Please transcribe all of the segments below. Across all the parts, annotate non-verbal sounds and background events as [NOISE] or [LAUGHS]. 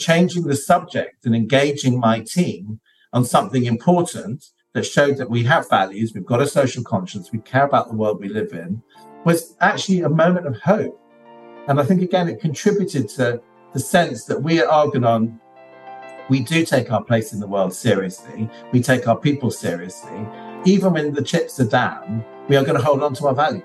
changing the subject and engaging my team on something important that showed that we have values, we've got a social conscience, we care about the world we live in, was actually a moment of hope. And I think, again, it contributed to the sense that we at Argonon, we do take our place in the world seriously, we take our people seriously. Even when the chips are down, we are going to hold on to our values.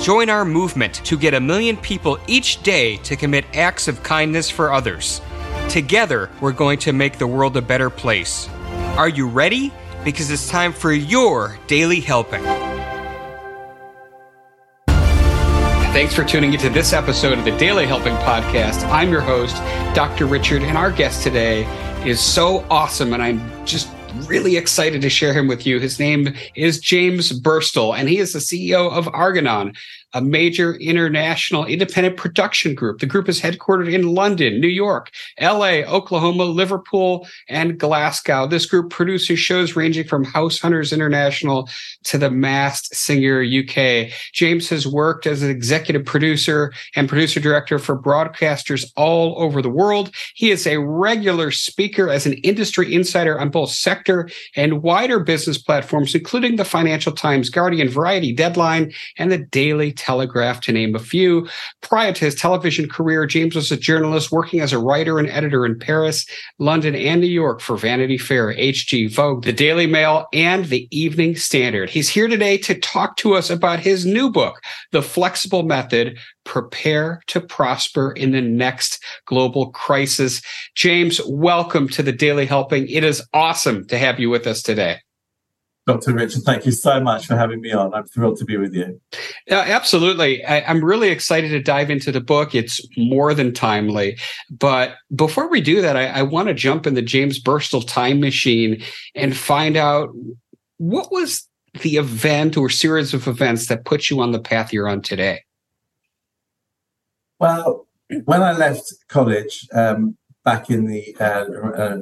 Join our movement to get a million people each day to commit acts of kindness for others. Together, we're going to make the world a better place. Are you ready? Because it's time for your daily helping. Thanks for tuning into this episode of the Daily Helping Podcast. I'm your host, Dr. Richard, and our guest today is so awesome, and I'm just really excited to share him with you. His name is James Burstall, and he is the CEO of Argonon, a major international independent production group. The group is headquartered in London, New York, LA, Oklahoma, Liverpool, and Glasgow. This group produces shows ranging from House Hunters International to The Masked Singer UK. James has worked as an executive producer and producer director for broadcasters all over the world. He is a regular speaker as an industry insider on both sector and wider business platforms, including the Financial Times, Guardian, Variety, Deadline, and the Daily Telegraph, to name a few. Prior to his television career, James was a journalist working as a writer and editor in Paris, London, and New York for Vanity Fair, HG, Vogue, the Daily Mail, and the Evening Standard. He's here today to talk to us about his new book, The Flexible Method Prepare to Prosper in the Next Global Crisis. James, welcome to the Daily Helping. It is awesome to have you with us today. Dr. Richard, thank you so much for having me on. I'm thrilled to be with you. Uh, absolutely. I, am really excited to dive into the book. It's more than timely. But before we do that, I, I want to jump in the James Burstall time machine and find out what was the event or series of events that put you on the path you're on today? Well, when I left college, um, back in the uh, uh,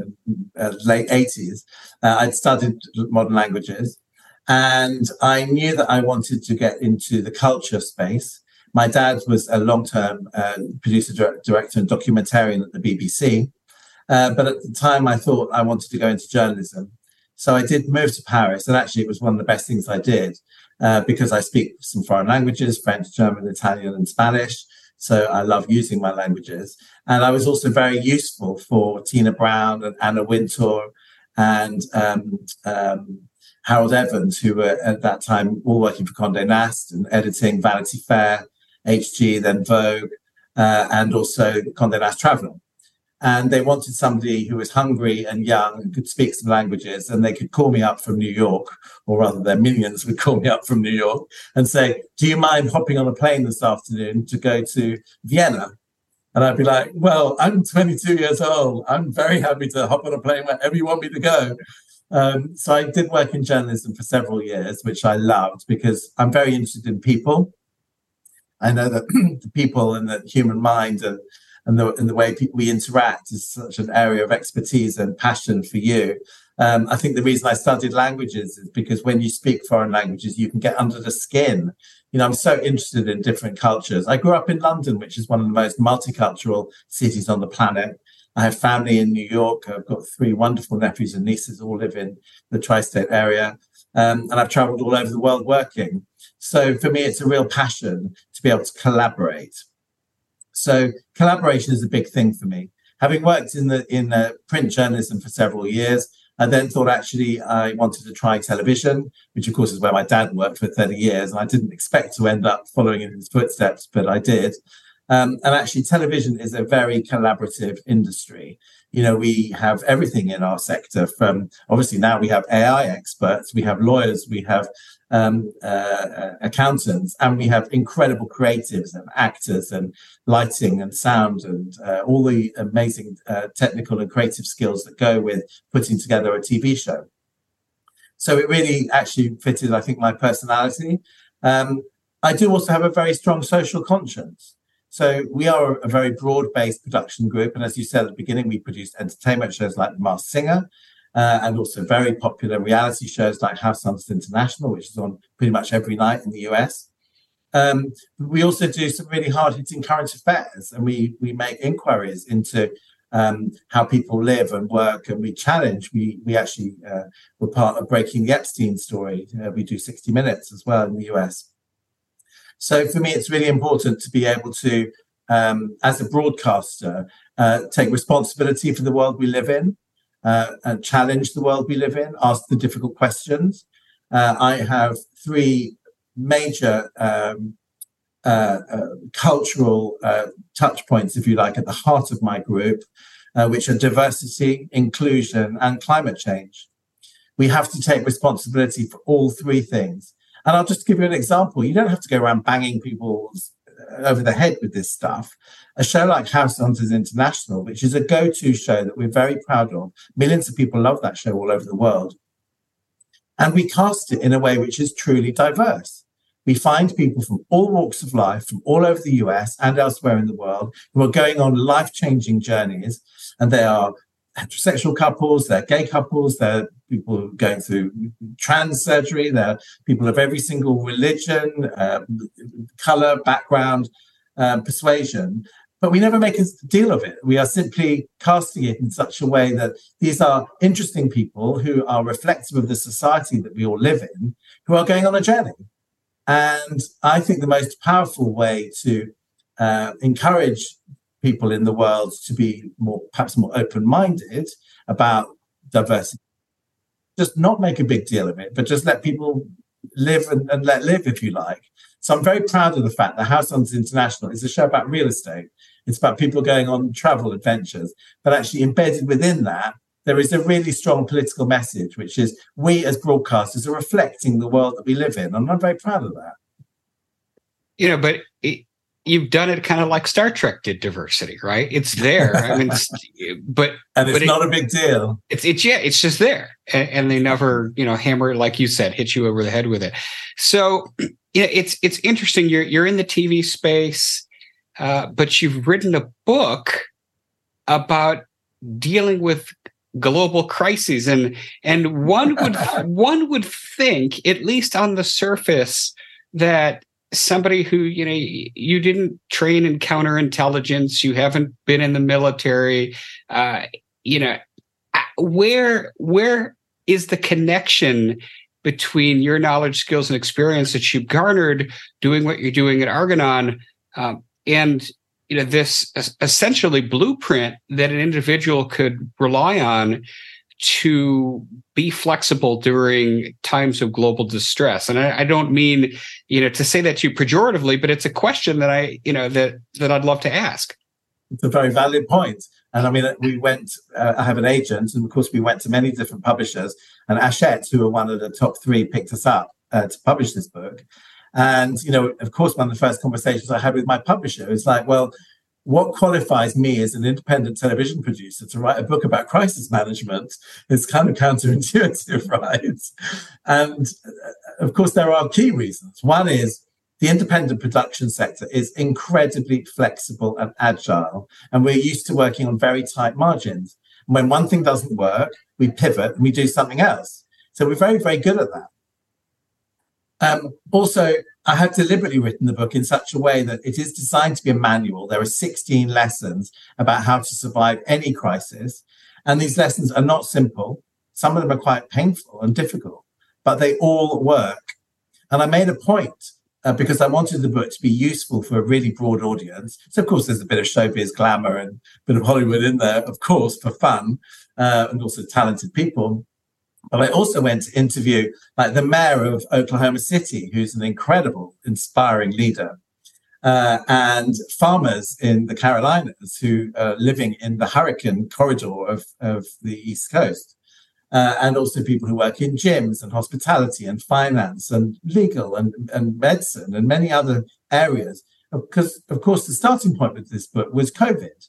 uh, late 80s, uh, I'd studied modern languages and I knew that I wanted to get into the culture space. My dad was a long term uh, producer, director, and documentarian at the BBC. Uh, but at the time, I thought I wanted to go into journalism. So I did move to Paris, and actually, it was one of the best things I did because I speak some foreign languages French, German, Italian, and Spanish. So I love using my languages. And I was also very useful for Tina Brown and Anna Wintour and um, um, Harold Evans, who were at that time all working for Condé Nast and editing Vanity Fair, HG, then Vogue, uh, and also Condé Nast Traveler and they wanted somebody who was hungry and young and could speak some languages and they could call me up from new york or rather their minions would call me up from new york and say do you mind hopping on a plane this afternoon to go to vienna? And i'd be like well i'm 22 years old. I'm very happy to hop on a plane wherever you want me to go. Um, so i did work in journalism for several years which i loved because i'm very interested in people. I know that [CLEARS THROAT] the people and the human mind are and the, and the way we interact is such an area of expertise and passion for you. Um, I think the reason I studied languages is because when you speak foreign languages, you can get under the skin. You know, I'm so interested in different cultures. I grew up in London, which is one of the most multicultural cities on the planet. I have family in New York. I've got three wonderful nephews and nieces, all live in the tri-state area. Um, and I've traveled all over the world working. So for me, it's a real passion to be able to collaborate so collaboration is a big thing for me. Having worked in the in uh, print journalism for several years, I then thought actually I wanted to try television, which of course is where my dad worked for 30 years. And I didn't expect to end up following in his footsteps, but I did. Um, and actually, television is a very collaborative industry. You know, we have everything in our sector from obviously now we have AI experts, we have lawyers, we have um, uh, accountants, and we have incredible creatives and actors and lighting and sound and uh, all the amazing uh, technical and creative skills that go with putting together a TV show. So it really actually fitted, I think, my personality. Um, I do also have a very strong social conscience. So we are a very broad-based production group, and as you said at the beginning, we produce entertainment shows like The Masked Singer, uh, and also very popular reality shows like House Hunters International, which is on pretty much every night in the US. Um, we also do some really hard hitting current affairs and we, we make inquiries into um, how people live and work and we challenge. We, we actually uh, were part of breaking the Epstein story. Uh, we do 60 Minutes as well in the US. So for me, it's really important to be able to, um, as a broadcaster, uh, take responsibility for the world we live in uh, challenge the world we live in, ask the difficult questions. Uh, I have three major um, uh, uh cultural touch points, if you like, at the heart of my group, which are diversity, inclusion, and climate change. We have to take responsibility for all three things. And I'll just give you an example. You don't have to go around banging people's over the head with this stuff. A show like House Hunters International, which is a go to show that we're very proud of, millions of people love that show all over the world. And we cast it in a way which is truly diverse. We find people from all walks of life, from all over the US and elsewhere in the world, who are going on life changing journeys. And they are heterosexual couples, they're gay couples, they're people going through trans surgery, they're people of every single religion, uh, color, background, um, persuasion. But we never make a deal of it. We are simply casting it in such a way that these are interesting people who are reflective of the society that we all live in, who are going on a journey. And I think the most powerful way to uh, encourage people in the world to be more, perhaps more open-minded about diversity. Just not make a big deal of it, but just let people live and, and let live, if you like. So I'm very proud of the fact that House Hunters International is a show about real estate. It's about people going on travel adventures, but actually embedded within that, there is a really strong political message, which is we as broadcasters are reflecting the world that we live in. And I'm very proud of that. You know, but it, you've done it kind of like Star Trek did diversity, right? It's there. I mean, [LAUGHS] but and it's but not it, a big deal. It's it's yeah, it's just there, and, and, they never you know hammer like you said, hit you over the head with it. So [CLEARS THROAT] yeah, it's it's interesting. You're you're in the TV space, uh, but you've written a book about dealing with global crises and and one would [LAUGHS] one would think at least on the surface that somebody who you know you didn't train in counterintelligence you haven't been in the military. Uh, you know where where is the connection between your knowledge skills and experience that you've garnered doing what you're doing at argonon um, and you know this essentially blueprint that an individual could rely on to be flexible during times of global distress. And I, I, don't mean, you know, to say that to you pejoratively, but it's a question that I, you know, that that I'd love to ask. It's a very valid. And I mean, we went, uh, I have an agent, and of course, we went to many different publishers. And Hachette, who are one of the top three, picked us up uh, to publish this book. And, you know, of course, one of the first conversations I had with my publisher is like, well, what qualifies me as an independent television producer to write a book about crisis management is kind of counterintuitive, [LAUGHS] right? And uh, of course, there are key reasons. One is the independent production sector is incredibly flexible and agile, and we're used to working on very tight margins. And when one thing doesn't work, we pivot and we do something else. So we're very, very good at that. Um, also, I have deliberately written the book in such a way that it is designed to be a manual. There are 16 lessons about how to survive any crisis. And these lessons are not simple. Some of them are quite painful and difficult, but they all work. And I made a point uh, because I wanted the book to be useful for a really broad audience. So, of course, there's a bit of showbiz glamour and a bit of Hollywood in there, of course, for fun uh, and also talented people. But I also went to interview like the mayor of Oklahoma City, who's an incredible, inspiring leader, uh, and farmers in the Carolinas who are living in the hurricane corridor of, of the East Coast. uh, and also people who work in gyms and hospitality and finance and legal and, and medicine and many other areas. Because, of course, the starting point with this book was COVID.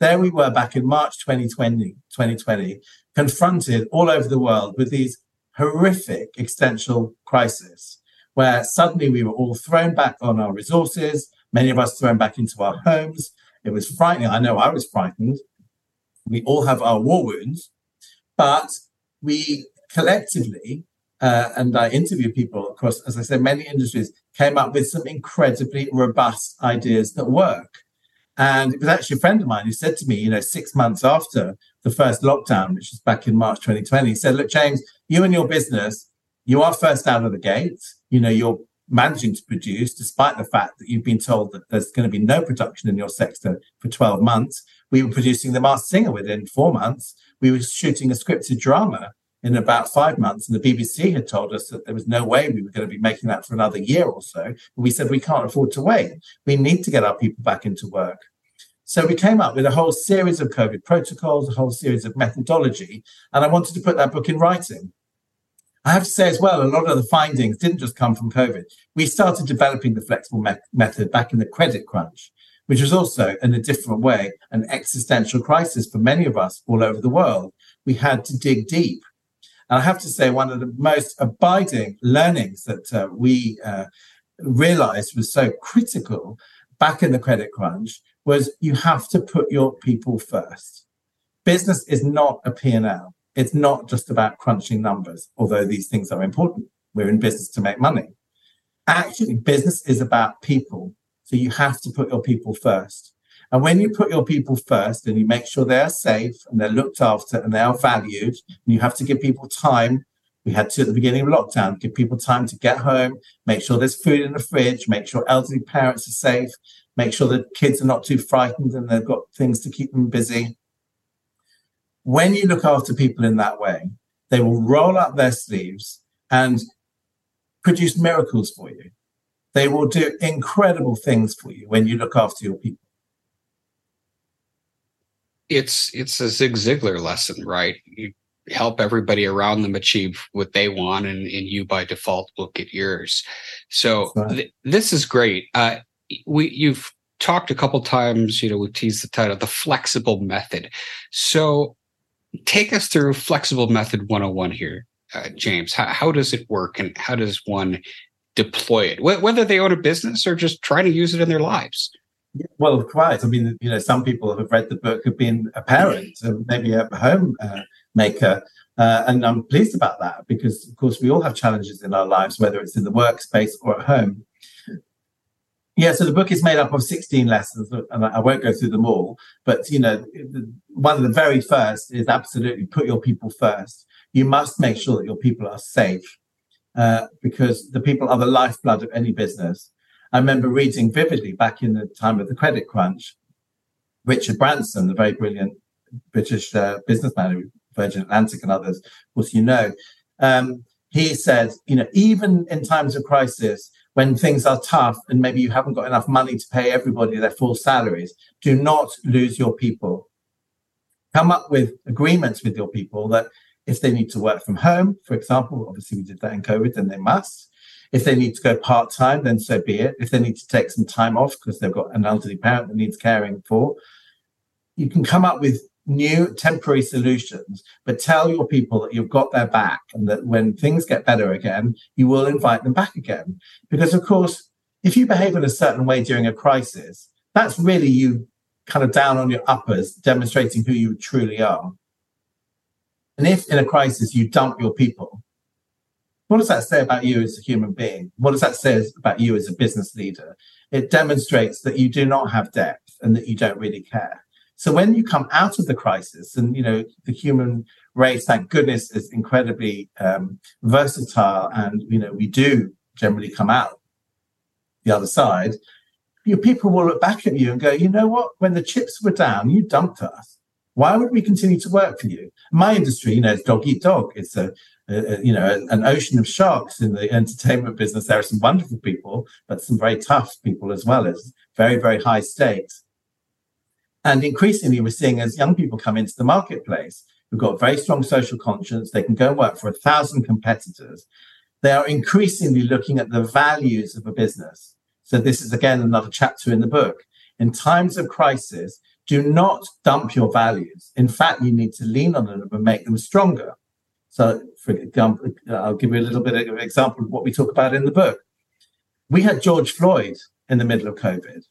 There we were back in March 2020, 2020 confronted all over the world with these horrific existential crises where suddenly we were all thrown back on our resources, many of us thrown back into our homes. It was frightening. I know I was frightened. We all have our war wounds, but we collectively, uh, and I interview people across, as I said, many industries, came up with some incredibly robust ideas that work. And it was actually a friend of mine who said to me, you know, six months after the first lockdown, which was back in March 2020, he said, Look, James, you and your business, you are first out of the gate. You know, you're managing to produce despite the fact that you've been told that there's going to be no production in your sector for 12 months. We were producing The Masked Singer within four months. We were shooting a scripted drama in about five months. And the BBC had told us that there was no way we were going to be making that for another year or so. But we said, we can't afford to wait. We need to get our people back into work. So we came up with a whole series of COVID protocols, a whole series of methodology, and I wanted to put that book in writing. I have to say as well, a lot of the findings didn't just come from COVID. We started developing the flexible me- method back in the credit crunch, which was also, in a different way, an existential crisis for many of us all over the world. We had to dig deep. And I have to say, one of the most abiding learnings that uh, we uh, realized was so critical back in the credit crunch was you have to put your people first. Business is not a P&L. It's not just about crunching numbers, although these things are important. We're in business to make money. Actually, business is about people. So you have to put your people first. And when you put your people first and you make sure they are safe and they're looked after and they are valued, and you have to give people time. We had to at the beginning of lockdown, give people time to get home, make sure there's food in the fridge, make sure elderly parents are safe, make sure that kids are not too frightened and they've got things to keep them busy. When you look after people in that way, they will roll up their sleeves and produce miracles for you. They will do incredible things for you when you look after your people. It's it's a Zig Ziglar lesson, right? You help everybody around them achieve what they want, and, and you by default will get yours. So right. th- this is great. Uh, we you've talked a couple times. You know, we teased the title, the flexible method. So take us through flexible method 101 here, uh, James. How, how does it work, and how does one deploy it, Wh- whether they own a business or just trying to use it in their lives? Well, quite. I mean, you know, some people have read the book have been a parent, maybe a home uh, maker. Uh, and I'm pleased about that because, of course, we all have challenges in our lives, whether it's in the workspace or at home. Yeah, so the book is made up of 16 lessons, and I won't go through them all. But, you know, one of the very first is absolutely put your people first. You must make sure that your people are safe uh, because the people are the lifeblood of any business. I remember reading vividly back in the time of the credit crunch, Richard Branson, the very brilliant British uh, businessman, Virgin Atlantic and others, of course, you know, um, he said, you know, even in times of crisis, when things are tough and maybe you haven't got enough money to pay everybody their full salaries, do not lose your people. Come up with agreements with your people that if they need to work from home, for example, obviously we did that in COVID, then they must. If they need to go part time, then so be it. If they need to take some time off because they've got an elderly parent that needs caring for, you can come up with new temporary solutions, but tell your people that you've got their back and that when things get better again, you will invite them back again. Because, of course, if you behave in a certain way during a crisis, that's really you kind of down on your uppers, demonstrating who you truly are. And if in a crisis you dump your people, what does that say about you as a human being? What does that say about you as a business leader? It demonstrates that you do not have depth and that you don't really care. So when you come out of the crisis, and you know the human race, thank goodness, is incredibly um, versatile, and you know we do generally come out the other side. Your people will look back at you and go, you know what? When the chips were down, you dumped us. Why would we continue to work for you? My industry, you know, it's dog eat dog. It's a, a, a you know an ocean of sharks in the entertainment business. There are some wonderful people, but some very tough people as well. It's very very high stakes. And increasingly, we're seeing as young people come into the marketplace, who've got very strong social conscience. They can go and work for a thousand competitors. They are increasingly looking at the values of a business. So this is again another chapter in the book. In times of crisis, do not dump your values. In fact, you need to lean on them and make them stronger. So, for example, uh, I'll give you a little bit of an example of what we talk about in the book. We had George Floyd in the middle of COVID.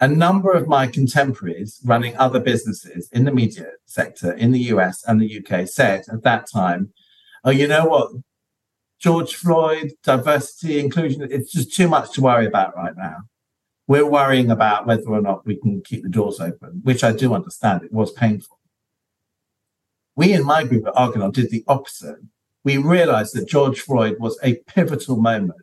A number of my contemporaries running other businesses in the media sector in the US and the UK said at that time, Oh, you know what? George Floyd, diversity, inclusion, it's just too much to worry about right now. We're worrying about whether or not we can keep the doors open, which I do understand. It was painful. We in my group at Argonon did the opposite. We realized that George Floyd was a pivotal moment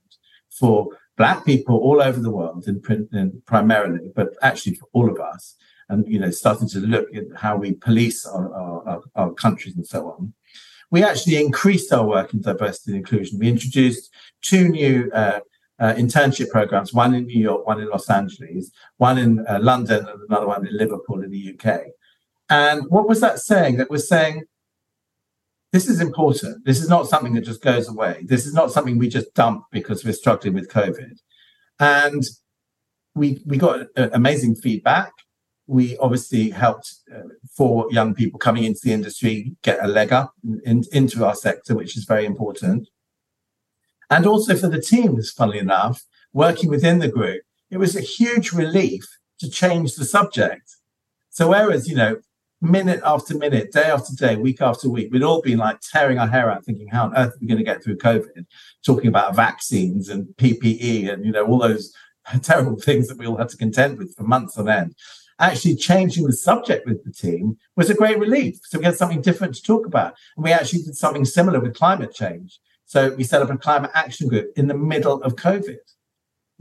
for Black people all over the world, in primarily, but actually for all of us, and you know, starting to look at how we police our, our, our countries and so on. We actually increased our work in diversity and inclusion. We introduced two new uh, uh, internship programs, one in New York, one in Los Angeles, one in uh, London, and another one in Liverpool in the UK. And what was that saying? That was saying, this is important. This is not something that just goes away. This is not something we just dump because we're struggling with COVID. And we we got uh, amazing feedback. We obviously helped uh, for young people coming into the industry get a leg up in, into our sector, which is very important. And also for the teams, funnily enough, working within the group, it was a huge relief to change the subject. So whereas, you know, minute after minute, day after day, week after week, we'd all been like tearing our hair out, thinking, how on earth are we going to get through COVID? Talking about vaccines and PPE and, you know, all those [LAUGHS] terrible things that we all had to contend with for months on end. Actually, changing the subject with the team was a great relief. So we had something different to talk about. And we actually did something similar with climate change. So we set up a climate action group in the middle of COVID.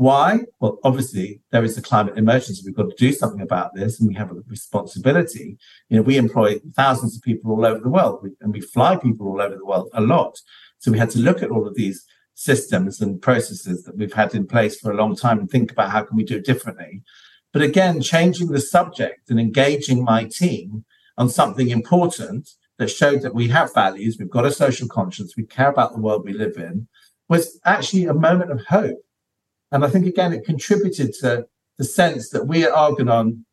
Why? Well, obviously there is a climate emergency. We've got to do something about this, and we have a responsibility. You know, we employ thousands of people all over the world, and we fly people all over the world a lot. So we had to look at all of these systems and processes that we've had in place for a long time and think about how can we do it differently. But again, changing the subject and engaging my team on something important that showed that we have values, we've got a social conscience, we care about the world we live in, was actually a moment of hope and I think, again, it contributed to the sense that we at Argonon,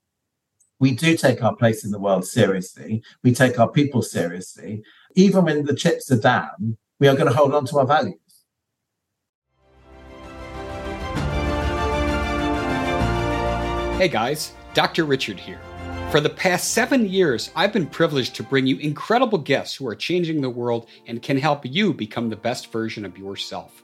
we do take our place in the world seriously. We take our people seriously. Even when the chips are down, we are going to hold on to our values. Hey guys, Dr. Richard here. For the past seven years, I've been privileged to bring you incredible guests who are changing the world and can help you become the best version of yourself.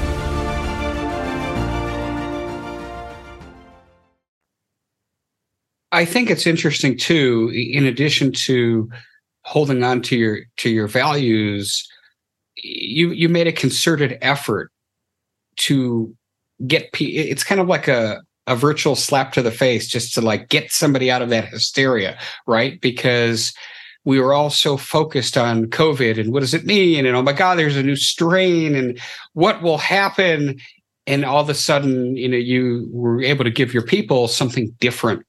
I think it's interesting too. In addition to holding on to your to your values, you you made a concerted effort to get. It's kind of like a a virtual slap to the face, just to like get somebody out of that hysteria, right? Because we were all so focused on COVID and what does it mean? And oh my God, there's a new strain and what will happen? And all of a sudden, you know, you were able to give your people something different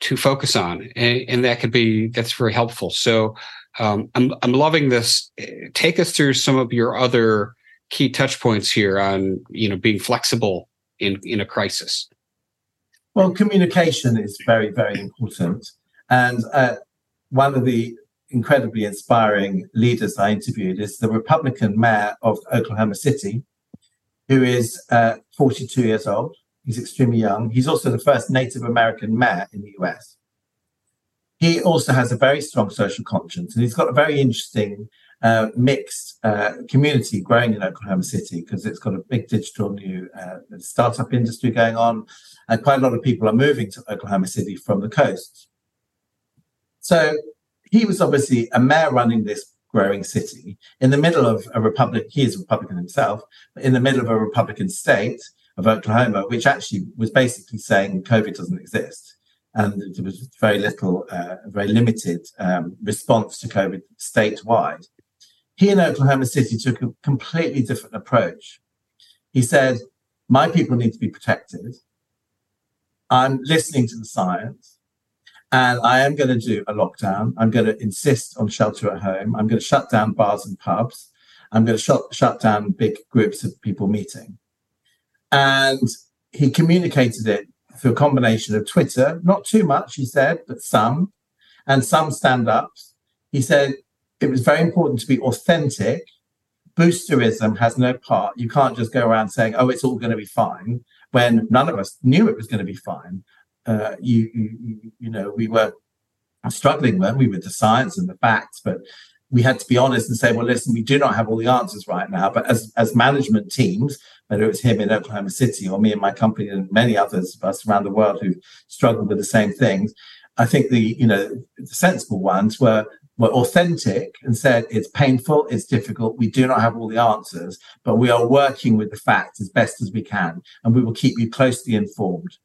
to focus on, and, and that could be that's very helpful. So um, I'm I'm loving this. Take us through some of your other key touch points here on you know being flexible in in a crisis. Well, communication is very very important, and uh, one of the incredibly inspiring leaders I interviewed is the Republican mayor of Oklahoma City, who is uh, 42 years old. He's extremely young. He's also the first Native American mayor in the US. He also has a very strong social conscience, and he's got a very interesting uh, mixed uh, community growing in Oklahoma City because it's got a big digital new uh, startup industry going on, and quite a lot of people are moving to Oklahoma City from the coast. So he was obviously a mayor running this growing city in the middle of a republic. He is a Republican himself, but in the middle of a Republican state of Oklahoma, which actually was basically saying COVID doesn't exist. And there was very little, uh, very limited um, response to COVID statewide. He in Oklahoma City took a completely different approach. He said, My people need to be protected. I'm listening to the science. And I am going to do a lockdown. I'm going to insist on shelter at home. I'm going to shut down bars and pubs. I'm going to shut, shut down big groups of people meeting. And he communicated it through a combination of Twitter, not too much, he said, but some, and some stand ups. He said it was very important to be authentic. Boosterism has no part. You can't just go around saying, oh, it's all going to be fine, when none of us knew it was going to be fine uh, you, you, you know, we were struggling, weren't we, with the science and the facts, but we had to be honest and say, well, listen, we do not have all the answers right now. But as, as management teams, whether it was him in Oklahoma City or me and my company and many others of us around the world who struggled with the same things, I think the, you know, the sensible ones were were authentic and said it's painful, it's difficult, we do not have all the answers, but we are working with the facts as best as we can, and we will keep you closely informed.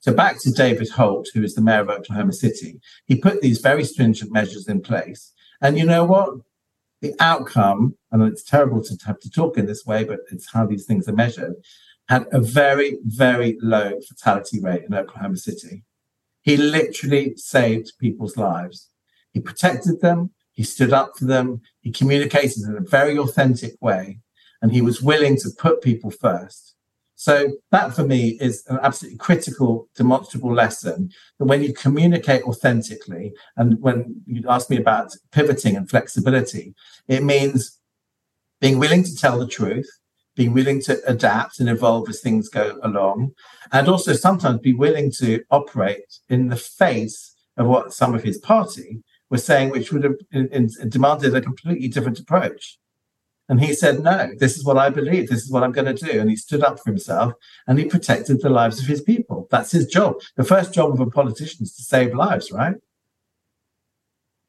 So back to David Holt, who is the mayor of Oklahoma City, he put these very stringent measures in place. And you know what? The outcome, and it's terrible to have to talk in this way, but it's how these things are measured, had a very, very low fatality rate in Oklahoma City. He literally saved people's lives. He protected them. He stood up for them. He communicated in a very authentic way. And he was willing to put people first. So that for me is an absolutely critical, demonstrable lesson that when you communicate authentically, and when you ask me about pivoting and flexibility, it means being willing to tell the truth, being willing to adapt and evolve as things go along, and also sometimes be willing to operate in the face of what some of his party were saying, which would have in, in, demanded a completely different approach. And he said, No, this is what I believe. This is what I'm going to do. And he stood up for himself and he protected the lives of his people. That's his job. The first job of a politician is to save lives, right?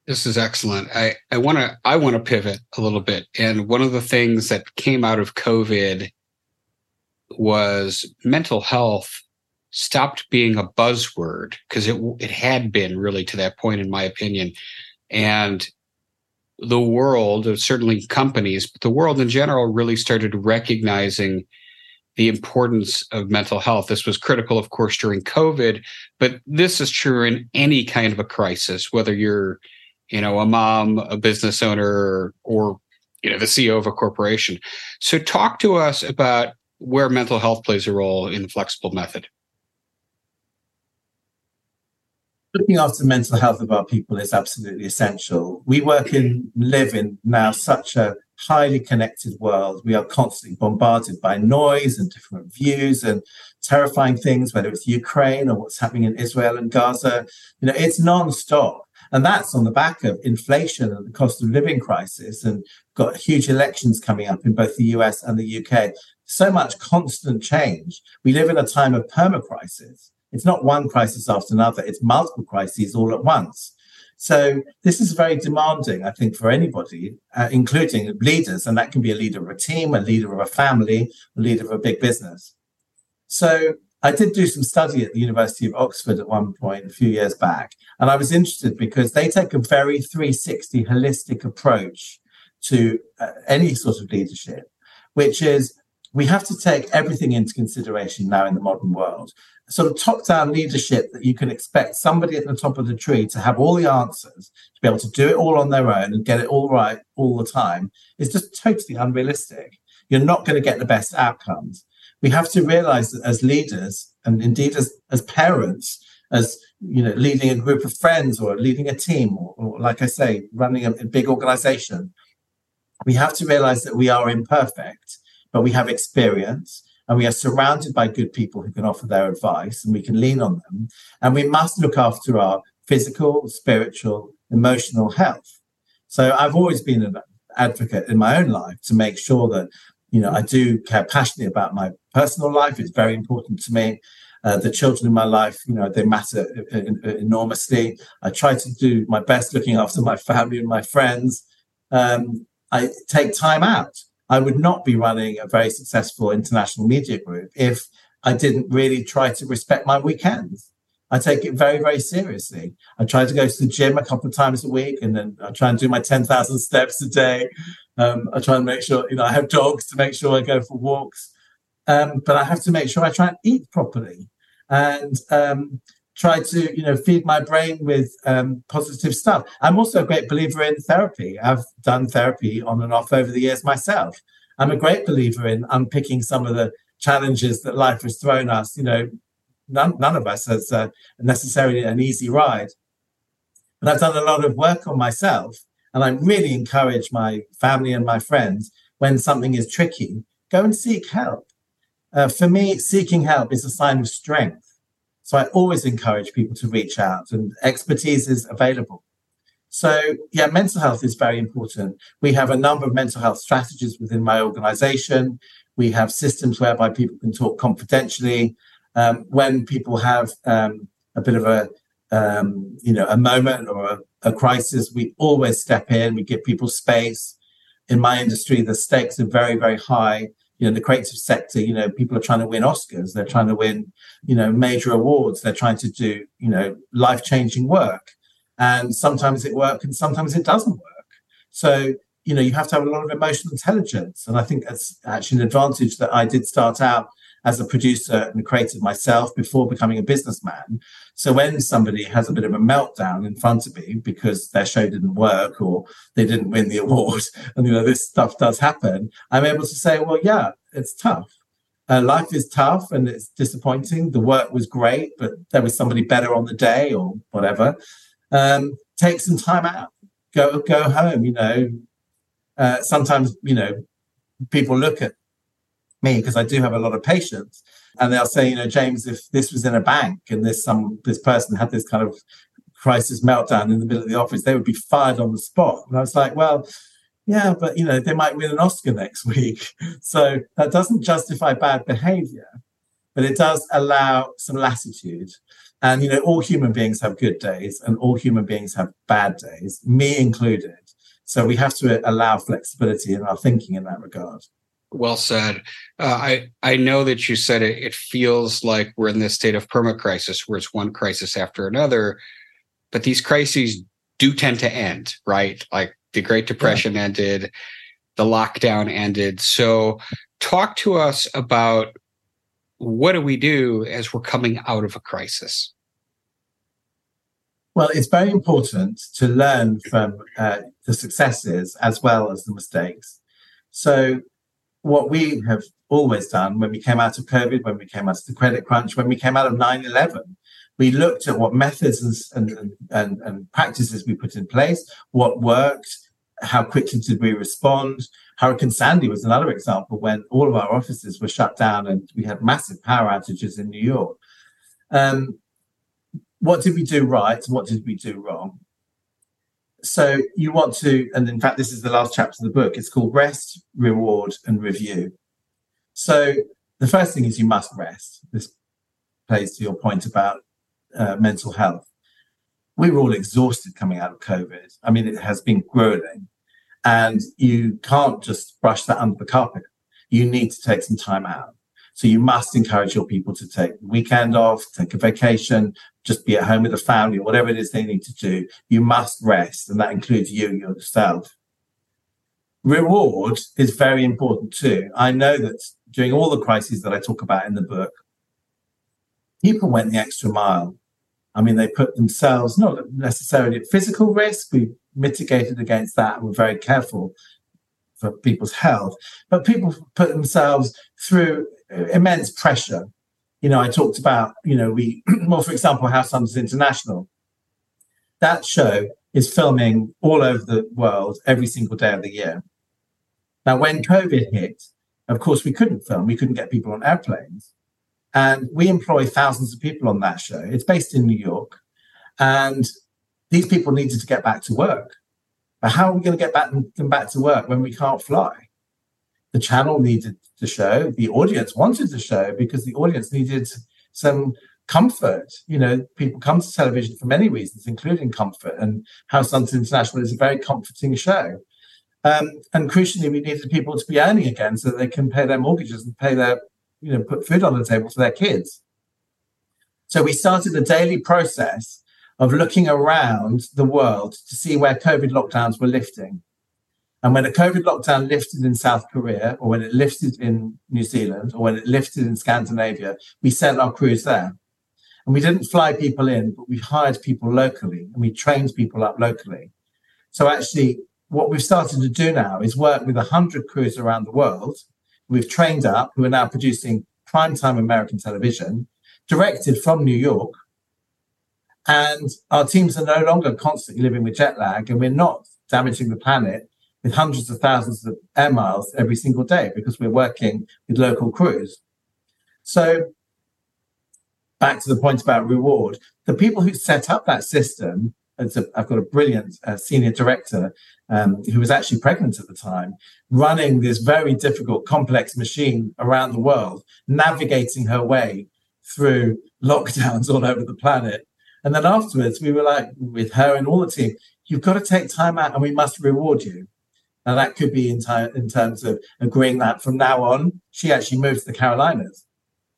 This is excellent. I, I want to I want to pivot a little bit. And one of the things that came out of COVID was mental health stopped being a buzzword because it it had been really to that point in my opinion. And the world, certainly companies, but the world in general really started recognizing the importance of mental health. This was critical, of course, during COVID, but this is true in any kind of a crisis, whether you're, you know, a mom, a business owner, or, you know, the CEO of a corporation. So talk to us about where mental health plays a role in the flexible method. Looking after the mental health of our people is absolutely essential. We work in, live in now such a highly connected world. We are constantly bombarded by noise and different views and terrifying things, whether it's Ukraine or what's happening in Israel and Gaza. You know, it's non-stop. And that's on the back of inflation and the cost of living crisis and got huge elections coming up in both the US and the UK. So much constant change. We live in a time of perma-crisis it's not one crisis after another, it's multiple crises all at once. So this is very demanding, I think, for anybody, uh, including leaders, and that can be a leader of a team, a leader of a family, a leader of a big business. So I did do some study at the University of Oxford at one point a few years back, and I was interested because they take a very 360 holistic approach to uh, any sort of leadership, which is we have to take everything into consideration now in the modern world sort of top down leadership that you can expect somebody at the top of the tree to have all the answers, to be able to do it all on their own and get it all right all the time is just totally unrealistic. You're not going to get the best outcomes. We have to realize that as leaders and indeed as, as parents, as you know, leading a group of friends or leading a team, or, or like I say, running a, a big organization, we have to realize that we are imperfect, but we have experience and we are surrounded by good people who can offer their advice and we can lean on them. And we must look after our physical, spiritual, emotional health. So I've always been an advocate in my own life to make sure that, you know, I do care passionately about my personal life. It's very important to me. Uh, the children in my life, you know, they matter enormously. I try to do my best looking after my family and my friends. Um, I take time out. I would not be running a very successful international media group if I didn't really try to respect my weekends. I take it very, very seriously. I try to go to the gym a couple of times a week, and then I try and do my ten thousand steps a day. Um, I try and make sure you know I have dogs to make sure I go for walks, um, but I have to make sure I try and eat properly and um, try to you know feed my brain with um, positive stuff. I'm also a great believer in therapy. I've done therapy on and off over the years myself. I'm a great believer in unpicking some of the challenges that life has thrown us. You know, none, none of us has uh, necessarily an easy ride. But I've done a lot of work on myself, and I really encourage my family and my friends when something is tricky, go and seek help. Uh, for me, seeking help is a sign of strength. So I always encourage people to reach out, and expertise is available. So, yeah, mental health is very important. We have a number of mental health strategies within my organization. We have systems whereby people can talk confidentially. Um, when people have um, a bit of a, um, you know, a moment or a, a crisis, we always step in. We give people space. In my industry, the stakes are very, very high. You know, the creative sector, you know, people are trying to win Oscars. They're trying to win, you know, major awards. They're trying to do, you know, life changing work. And sometimes it works and sometimes it doesn't work. So, you know, you have to have a lot of emotional intelligence. And I think that's actually an advantage that I did start out as a producer and creative myself before becoming a businessman. So when somebody has a bit of a meltdown in front of me because their show didn't work or they didn't win the award, [LAUGHS] and you know this stuff does happen, I'm able to say, well, yeah, it's tough. Uh, life is tough and it's disappointing. The work was great, but there was somebody better on the day or whatever. Um, take some time out. Go go home. You know, uh, sometimes you know people look at me because I do have a lot of patience. And they'll say, you know, James, if this was in a bank and this some this person had this kind of crisis meltdown in the middle of the office, they would be fired on the spot. And I was like, well, yeah, but you know, they might win an Oscar next [LAUGHS] week. So that doesn't justify bad behavior, but it does allow some latitude. And you know, all human beings have good days and all human beings have bad days, me included. So we have to allow flexibility in our thinking in that regard well said. Uh, I I know that you said it. It feels like we're in this state of perma crisis, where it's one crisis after another, but these crises do tend to end, right? Like the Great Depression yeah. ended, the lockdown ended. So, talk to us about what do we do as we're coming out of a crisis. Well, it's very important to learn from uh, the successes as well as the mistakes. So what we have always done when we came out of COVID, when we came out of the credit crunch, when we came out of 9 11, we looked at what methods and, and, and, and practices we put in place, what worked, how quickly did we respond. Hurricane Sandy was another example when all of our offices were shut down and we had massive power outages in New York. Um, what did we do right? What did we do wrong? So you want to, and in fact, this is the last chapter of the book. It's called Rest, Reward, and Review. So the first thing is you must rest. This plays to your point about uh, mental health. We were all exhausted coming out of COVID. I mean, it has been grueling, and you can't just brush that under the carpet. You need to take some time out. So you must encourage your people to take the weekend off, take a vacation, just be at home with the family, or whatever it is they need to do. You must rest, and that includes you yourself. Reward is very important too. I know that during all the crises that I talk about in the book, people went the extra mile. I mean, they put themselves not necessarily at physical risk. We mitigated against that We're very careful for people's health, but people put themselves through immense pressure. You know, I talked about, you know, we, [CLEARS THROAT] well, for example, House Hunters International. That show is filming all over the world every single day of the year. Now, when COVID hit, of course, we couldn't film, we couldn't get people on airplanes. And we employ thousands of people on that show. It's based in New York. And these people needed to get back to work. But how are we going to get back them back to work when we can't fly? The channel needed to show. The audience wanted to show because the audience needed some comfort. You know, people come to television for many reasons, including comfort. And House Hunters International is a very comforting show. Um, and crucially, we needed people to be earning again so that they can pay their mortgages and pay their, you know, put food on the table for their kids. So we started a daily process of looking around the world to see where COVID lockdowns were lifting. And when the COVID lockdown lifted in South Korea, or when it lifted in New Zealand, or when it lifted in Scandinavia, we sent our crews there. And we didn't fly people in, but we hired people locally and we trained people up locally. So actually, what we've started to do now is work with 100 crews around the world. We've trained up who are now producing primetime American television, directed from New York. And our teams are no longer constantly living with jet lag, and we're not damaging the planet with hundreds of thousands of air miles every single day because we're working with local crews. So, back to the point about reward, the people who set up that system I've got a brilliant uh, senior director um, who was actually pregnant at the time, running this very difficult, complex machine around the world, navigating her way through lockdowns [LAUGHS] all over the planet. And then afterwards, we were like, with her and all the team, you've got to take time out and we must reward you. Now, that could be in, t- in terms of agreeing that from now on, she actually moved to the Carolinas.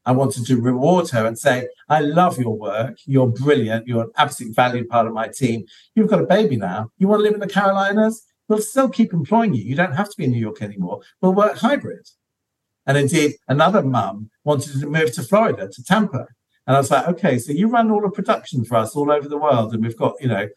I wanted to reward her and say, I love your work. You're brilliant. You're an absolute valued part of my team. You've got a baby now. You want to live in the Carolinas? We'll still keep employing you. You don't have to be in New York anymore. We'll work hybrid. And indeed, another mum wanted to move to Florida, to Tampa. And I was like, okay, so you run all the production for us all over the world. And we've got, you know,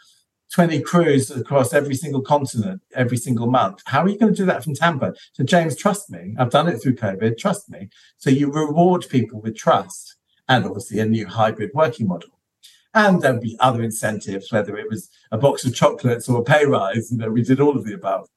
20 crews across every single continent every single month. How are you going to do that from Tampa? So, James, trust me. I've done it through COVID. Trust me. So, you reward people with trust and obviously a new hybrid working model. And there'll be other incentives, whether it was a box of chocolates or a pay rise. You know, we did all of the above.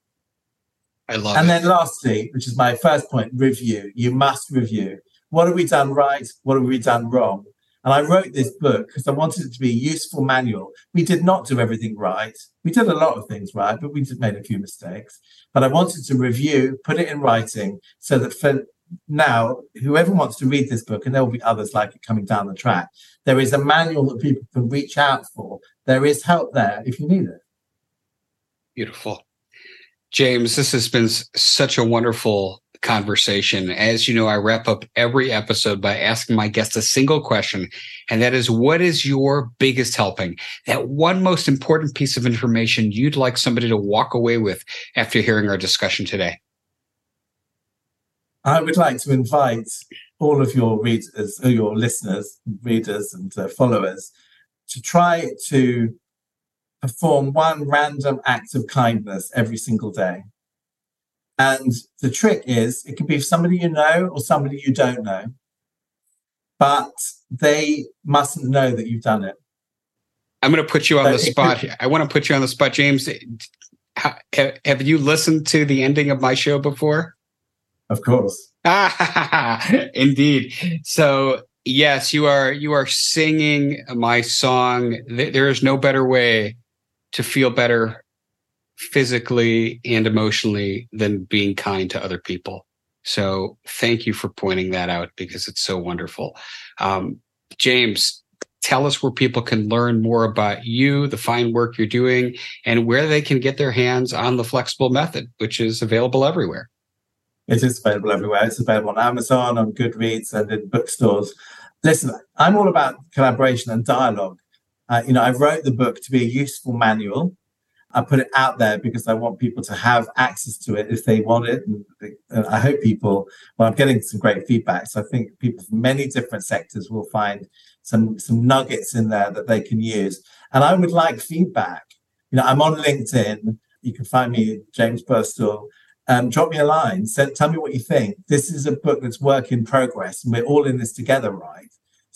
I love and it. then lastly, which is my first point, review. You must review. What have we done right? What have we done wrong? And I wrote this book because I wanted it to be a useful manual. We did not do everything right. We did a lot of things right, but we did made a few mistakes. But I wanted to review, put it in writing so that for now, whoever wants to read this book, and there will be others like it coming down the track, there is a manual that people can reach out for. There is help there if you need it. Beautiful. James, this has been such a wonderful conversation. As you know, I wrap up every episode by asking my guests a single question, and that is what is your biggest helping? That one most important piece of information you'd like somebody to walk away with after hearing our discussion today? I would like to invite all of your readers, uh, your listeners, readers, and uh, followers to try to perform one random act of kindness every single day. And the trick is it can be somebody you know or somebody you don't know, but they mustn't know that you've done it. I'm going to put you on so the spot. Could, I want to put you on the spot, James. Have you listened to the ending of my show before? Of course. [LAUGHS] Indeed. So yes, you are you are singing my song. There is no better way to feel better physically and emotionally than being kind to other people. So thank you for pointing that out because it's so wonderful. Um, James, tell us where people can learn more about you, the fine work you're doing, and where they can get their hands on the flexible method, which is available everywhere. It is available everywhere. It's available on Amazon, on Goodreads, and in bookstores. Listen, I'm all about collaboration and dialogue. Uh, you know, I wrote the book to be a useful manual I put it out there because I want people to have access to it if they want it. And, and I hope people, well, I'm getting some great feedback. So I think people from many different sectors will find some, some nuggets in there that they can use. And I would like feedback. You know, I'm on LinkedIn. You can find me, James Burstall. Um, drop me a line. Tell me what you think. This is a book that's work in progress, and we're all in this together, right?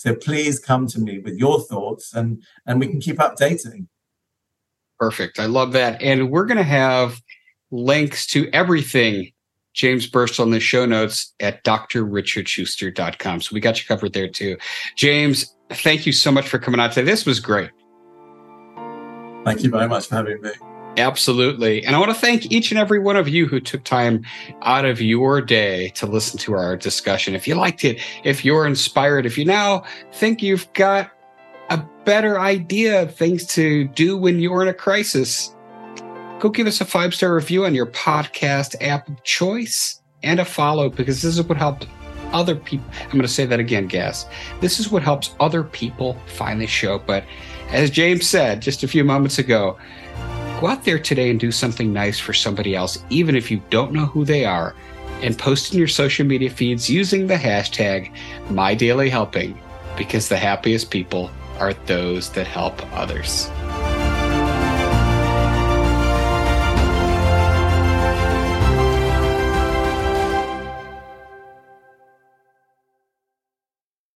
So please come to me with your thoughts, and and we can keep updating. Perfect. I love that. And we're going to have links to everything James Burstall in the show notes at drrichardshuster.com. So we got you covered there too. James, thank you so much for coming out today. This was great. Thank you very much for having me. Absolutely. And I want to thank each and every one of you who took time out of your day to listen to our discussion. If you liked it, if you're inspired, if you now think you've got a better idea of things to do when you're in a crisis, go give us a five star review on your podcast app of choice and a follow because this is what helped other people. I'm going to say that again, Gas. This is what helps other people find the show. But as James said just a few moments ago, go out there today and do something nice for somebody else, even if you don't know who they are, and post in your social media feeds using the hashtag MyDailyHelping because the happiest people are those that help others.